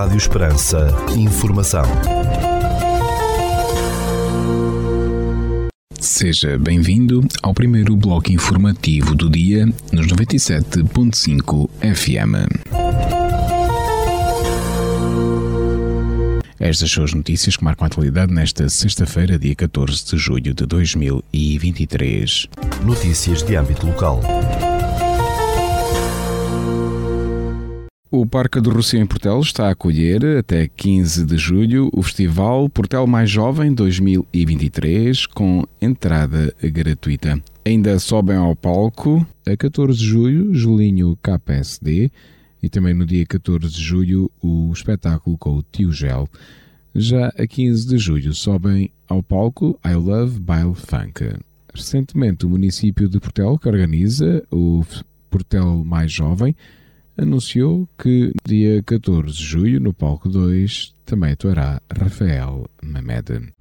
Rádio Esperança. Informação. Seja bem-vindo ao primeiro bloco informativo do dia nos 97.5 FM. Estas são as notícias que marcam a atualidade nesta sexta-feira, dia 14 de julho de 2023. Notícias de âmbito local. O Parque do Rossio em Portel está a acolher até 15 de julho o Festival Portel Mais Jovem 2023 com entrada gratuita. Ainda sobem ao palco a 14 de julho Julinho KPSD e também no dia 14 de julho o espetáculo com o Tio Gel. Já a 15 de julho sobem ao palco I Love Baile Funk. Recentemente o município de Portel que organiza o Portel Mais Jovem anunciou que dia 14 de julho, no palco 2, também atuará Rafael Mamed.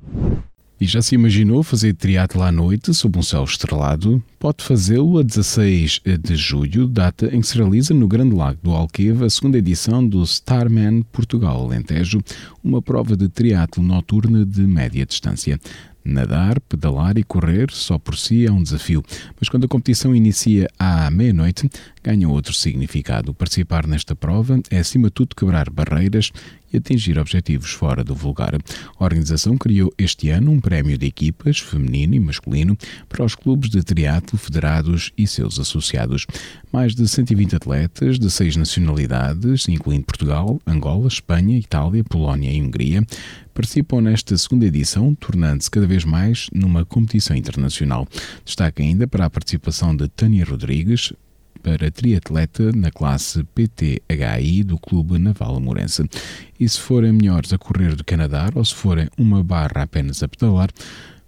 E já se imaginou fazer triatlo à noite sob um céu estrelado? Pode fazê-lo a 16 de julho, data em que se realiza no Grande Lago do Alqueva a segunda edição do Starman Portugal Alentejo, uma prova de triatlo noturna de média distância. Nadar, pedalar e correr só por si é um desafio, mas quando a competição inicia à meia-noite, ganha outro significado. Participar nesta prova é, acima de tudo, quebrar barreiras e atingir objetivos fora do vulgar. A organização criou este ano um prémio de equipas, feminino e masculino, para os clubes de triatlo federados e seus associados. Mais de 120 atletas de seis nacionalidades, incluindo Portugal, Angola, Espanha, Itália, Polónia e Hungria, participam nesta segunda edição, tornando-se cada vez mais numa competição internacional. Destaque ainda para a participação de Tânia Rodrigues, para triatleta na classe PTHI do Clube Naval Morense. E se forem melhores a correr do Canadá ou se forem uma barra apenas a pedalar,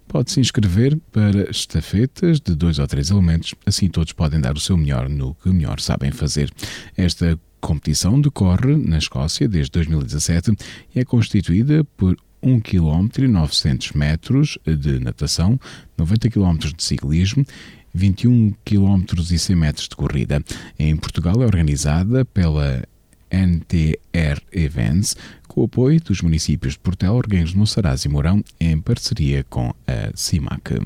pode-se inscrever para estafetas de dois ou três elementos, assim todos podem dar o seu melhor no que melhor sabem fazer. Esta competição decorre na Escócia desde 2017 e é constituída por 1 km e 900 metros de natação, 90 km de ciclismo 21 km e 100 metros de corrida. Em Portugal é organizada pela NTR Events, com o apoio dos municípios de Portel, de Monsaraz e Mourão, em parceria com a CIMAC.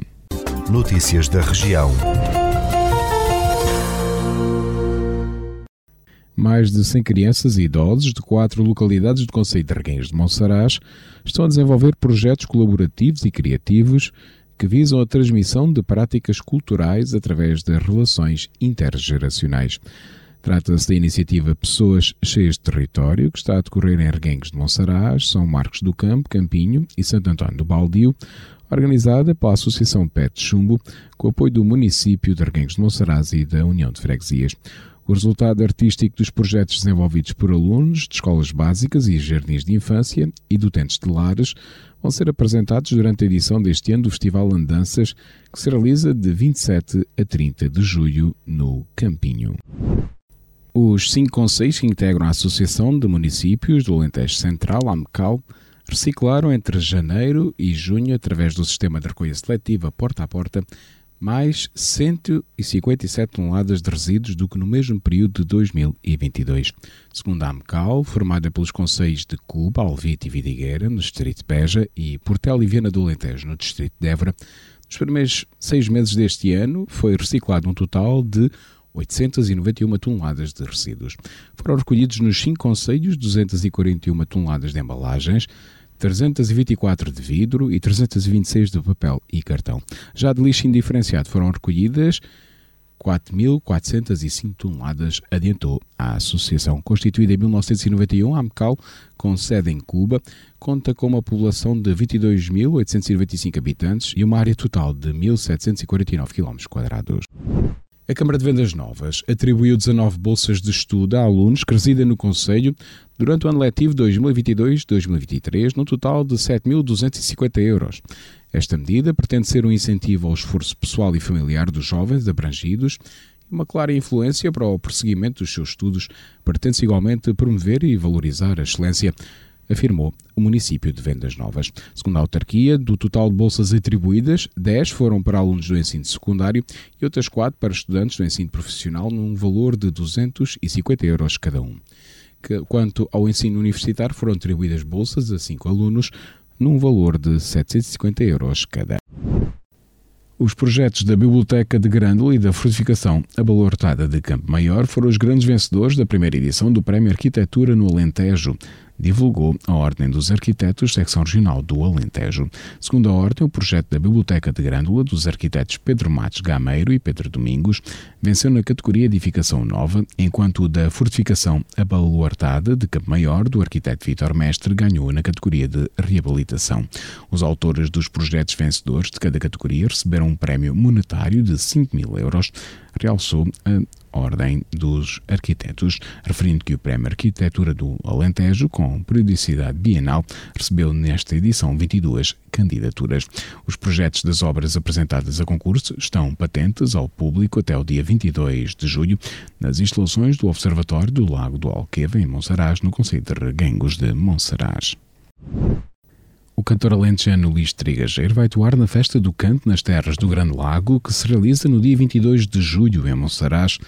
Notícias da região. Mais de 100 crianças e idosos de quatro localidades do Conselho de Reguengos de Monsaraz estão a desenvolver projetos colaborativos e criativos que visam a transmissão de práticas culturais através das relações intergeracionais. Trata-se da iniciativa Pessoas Cheias de Território, que está a decorrer em Reguengos de Monsaraz, São Marcos do Campo, Campinho e Santo António do Baldio, organizada pela Associação PET Chumbo, com apoio do município de Reguengos de Monsaraz e da União de Freguesias. O resultado artístico dos projetos desenvolvidos por alunos de escolas básicas e jardins de infância e utentes de lares vão ser apresentados durante a edição deste ano do Festival Andanças, que se realiza de 27 a 30 de julho no Campinho. Os cinco conselhos que integram a Associação de Municípios do Alentejo Central, AMCAL, reciclaram entre janeiro e junho, através do sistema de recolha seletiva porta a porta, mais 157 toneladas de resíduos do que no mesmo período de 2022. Segundo a AMCAL, formada pelos conselhos de Cuba, Alvite e Vidigueira, no distrito de Beja, e Portel e Viana do Alentejo, no distrito de Évora, nos primeiros seis meses deste ano foi reciclado um total de 891 toneladas de resíduos. Foram recolhidos nos cinco conselhos 241 toneladas de embalagens, 324 de vidro e 326 de papel e cartão. Já de lixo indiferenciado foram recolhidas 4.405 toneladas, adiantou a associação. Constituída em 1991, a AMCAL, com sede em Cuba, conta com uma população de 22.895 habitantes e uma área total de 1.749 km. A Câmara de Vendas Novas atribuiu 19 bolsas de estudo a alunos que residem no Conselho durante o ano letivo 2022-2023, no total de 7.250 euros. Esta medida pretende ser um incentivo ao esforço pessoal e familiar dos jovens abrangidos e uma clara influência para o prosseguimento dos seus estudos, pretende-se igualmente promover e valorizar a excelência afirmou o município de Vendas Novas. Segundo a autarquia, do total de bolsas atribuídas, 10 foram para alunos do ensino secundário e outras 4 para estudantes do ensino profissional, num valor de 250 euros cada um. quanto ao ensino universitário, foram atribuídas bolsas a cinco alunos num valor de 750 euros cada. Os projetos da Biblioteca de Grândola e da Fortificação Abalortada de Campo Maior foram os grandes vencedores da primeira edição do Prémio Arquitetura no Alentejo, divulgou a Ordem dos Arquitetos, secção regional do Alentejo. Segundo a Ordem, o projeto da Biblioteca de Grândola dos arquitetos Pedro Matos Gameiro e Pedro Domingos venceu na categoria Edificação Nova, enquanto o da Fortificação Abaluartada de Campo Maior, do arquiteto Vitor Mestre, ganhou na categoria de Reabilitação. Os autores dos projetos vencedores de cada categoria receberam um prémio monetário de 5 mil euros, realçou a Ordem dos Arquitetos, referindo que o Prémio Arquitetura do Alentejo, com periodicidade bienal, recebeu nesta edição 22 candidaturas. Os projetos das obras apresentadas a concurso estão patentes ao público até o dia 22 de julho nas instalações do Observatório do Lago do Alqueva, em Monsaraz, no Conselho de Reguengos de Monsaraz. O cantor alentejano Luís Trigageiro vai atuar na Festa do Canto nas Terras do Grande Lago, que se realiza no dia 22 de julho em Monsaraz,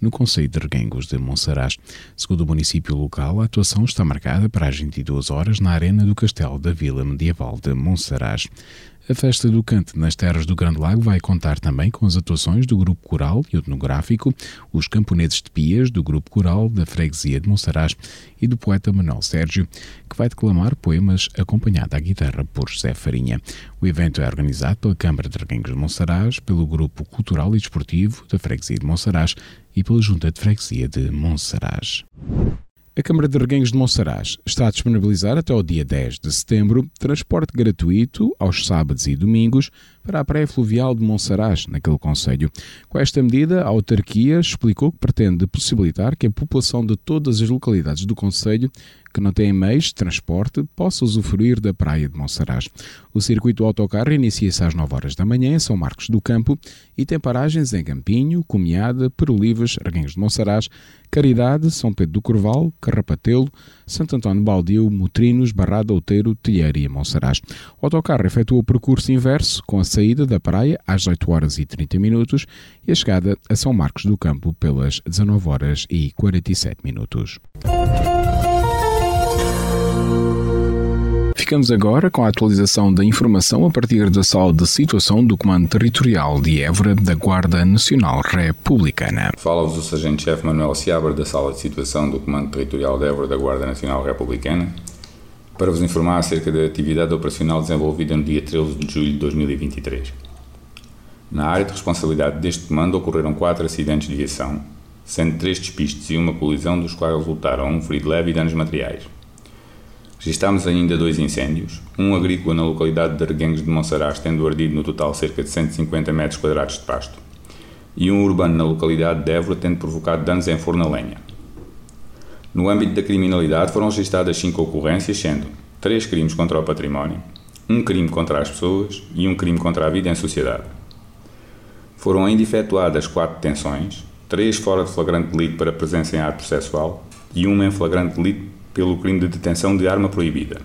no Conselho de Reguengos de Monsaraz. Segundo o município local, a atuação está marcada para as 22 horas na Arena do Castelo da Vila Medieval de Monsaraz. A festa do Cante nas Terras do Grande Lago vai contar também com as atuações do Grupo Coral e Etnográfico, os Camponeses de Pias, do Grupo Coral da Freguesia de Monsaraz e do poeta Manuel Sérgio, que vai declamar poemas acompanhado à guitarra por José Farinha. O evento é organizado pela Câmara de Reguengos de Monsaraz, pelo Grupo Cultural e Desportivo da Freguesia de Monsaraz e pela Junta de Freguesia de Monsaraz. A Câmara de Reguengos de Monsaraz está a disponibilizar até o dia 10 de setembro transporte gratuito aos sábados e domingos para a praia fluvial de Monsaraz, naquele conselho. Com esta medida, a autarquia explicou que pretende possibilitar que a população de todas as localidades do conselho que não têm meios de transporte possa usufruir da praia de Monsaraz. O circuito autocarro inicia-se às 9 horas da manhã em São Marcos do Campo e tem paragens em Campinho, Comiada, Perolivas, Arguenhos de Monsaraz, Caridade, São Pedro do Corval, Carrapatelo, Santo António Baldio, Motrinos, Barrada, Outeiro, Telheira e Monsaraz. O autocarro efetua o percurso inverso, com a saída da praia às 8 horas e 30 minutos e a chegada a São Marcos do Campo pelas 19 horas e 47 minutos. Ficamos agora com a atualização da informação a partir da sala de situação do Comando Territorial de Évora da Guarda Nacional Republicana. Fala-vos o Sargento-Chefe Manuel Seabra da sala de situação do Comando Territorial de Évora da Guarda Nacional Republicana para vos informar acerca da atividade operacional desenvolvida no dia 13 de julho de 2023. Na área de responsabilidade deste comando ocorreram quatro acidentes de viação, sendo três despistes e uma colisão, dos quais resultaram um ferido leve e danos materiais. Registámos ainda dois incêndios, um agrícola na localidade de Arguengos de Monsaraz, tendo ardido no total cerca de 150 metros quadrados de pasto, e um urbano na localidade de Évora, tendo provocado danos em forno a lenha. No âmbito da criminalidade foram registadas cinco ocorrências, sendo três crimes contra o património, um crime contra as pessoas e um crime contra a vida em sociedade. Foram ainda efetuadas quatro detenções, três fora de flagrante delito para presença em ato processual e uma em flagrante delito pelo crime de detenção de arma proibida.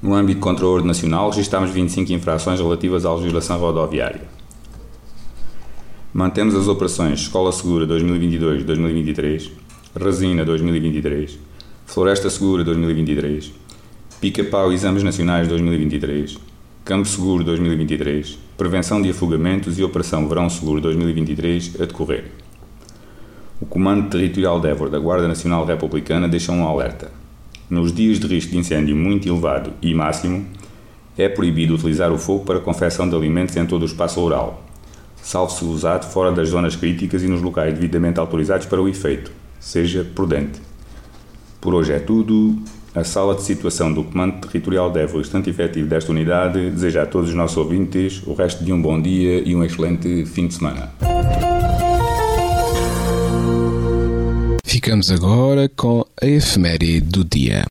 No âmbito contra a ordem nacional, registámos 25 infrações relativas à legislação rodoviária. Mantemos as operações Escola Segura 2022-2023, Resina 2023, Floresta Segura 2023, Pica-Pau Exames Nacionais 2023, Campo Seguro 2023, Prevenção de Afogamentos e Operação Verão Seguro 2023 a decorrer. O Comando Territorial de Évora da Guarda Nacional Republicana deixa um alerta. Nos dias de risco de incêndio muito elevado e máximo, é proibido utilizar o fogo para confecção de alimentos em todo o espaço rural, salvo se usado fora das zonas críticas e nos locais devidamente autorizados para o efeito, seja prudente. Por hoje é tudo. A sala de situação do Comando Territorial de Évora, o instante efetivo desta unidade, deseja a todos os nossos ouvintes o resto de um bom dia e um excelente fim de semana. Ficamos agora com a efeméride do dia.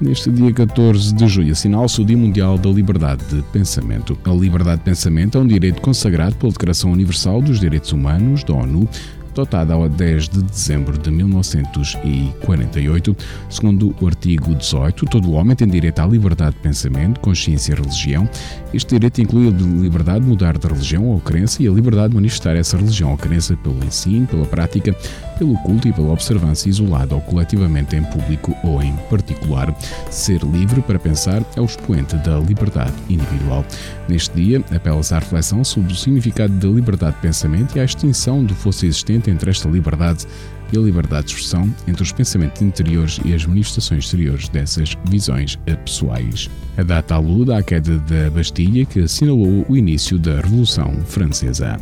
Neste dia 14 de julho assinala-se o Dia Mundial da Liberdade de Pensamento. A liberdade de pensamento é um direito consagrado pela Declaração Universal dos Direitos Humanos da ONU dotada a 10 de dezembro de 1948. Segundo o artigo 18, todo homem tem direito à liberdade de pensamento, consciência e religião. Este direito inclui a liberdade de mudar de religião ou crença e a liberdade de manifestar essa religião ou crença pelo ensino, pela prática, pelo culto e pela observância isolada ou coletivamente em público ou em particular. Ser livre para pensar é o expoente da liberdade individual. Neste dia, apela-se à reflexão sobre o significado da liberdade de pensamento e à extinção do fosso existente entre esta liberdade e a liberdade de expressão entre os pensamentos interiores e as manifestações exteriores dessas visões pessoais. A data aluda à queda da Bastilha, que assinalou o início da Revolução Francesa.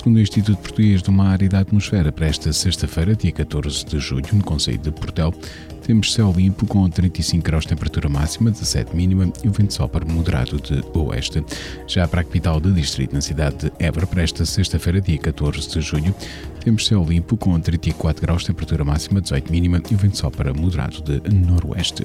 Segundo o Instituto Português do Mar e da Atmosfera, para esta sexta-feira, dia 14 de julho, no Conselho de Portel, temos céu limpo com 35 graus de temperatura máxima, 17 mínima e o vento sopra moderado de oeste. Já para a capital do distrito, na cidade de Évora, para esta sexta-feira, dia 14 de julho, temos céu limpo com 34 graus de temperatura máxima, 18 mínima e o vento sopra moderado de noroeste.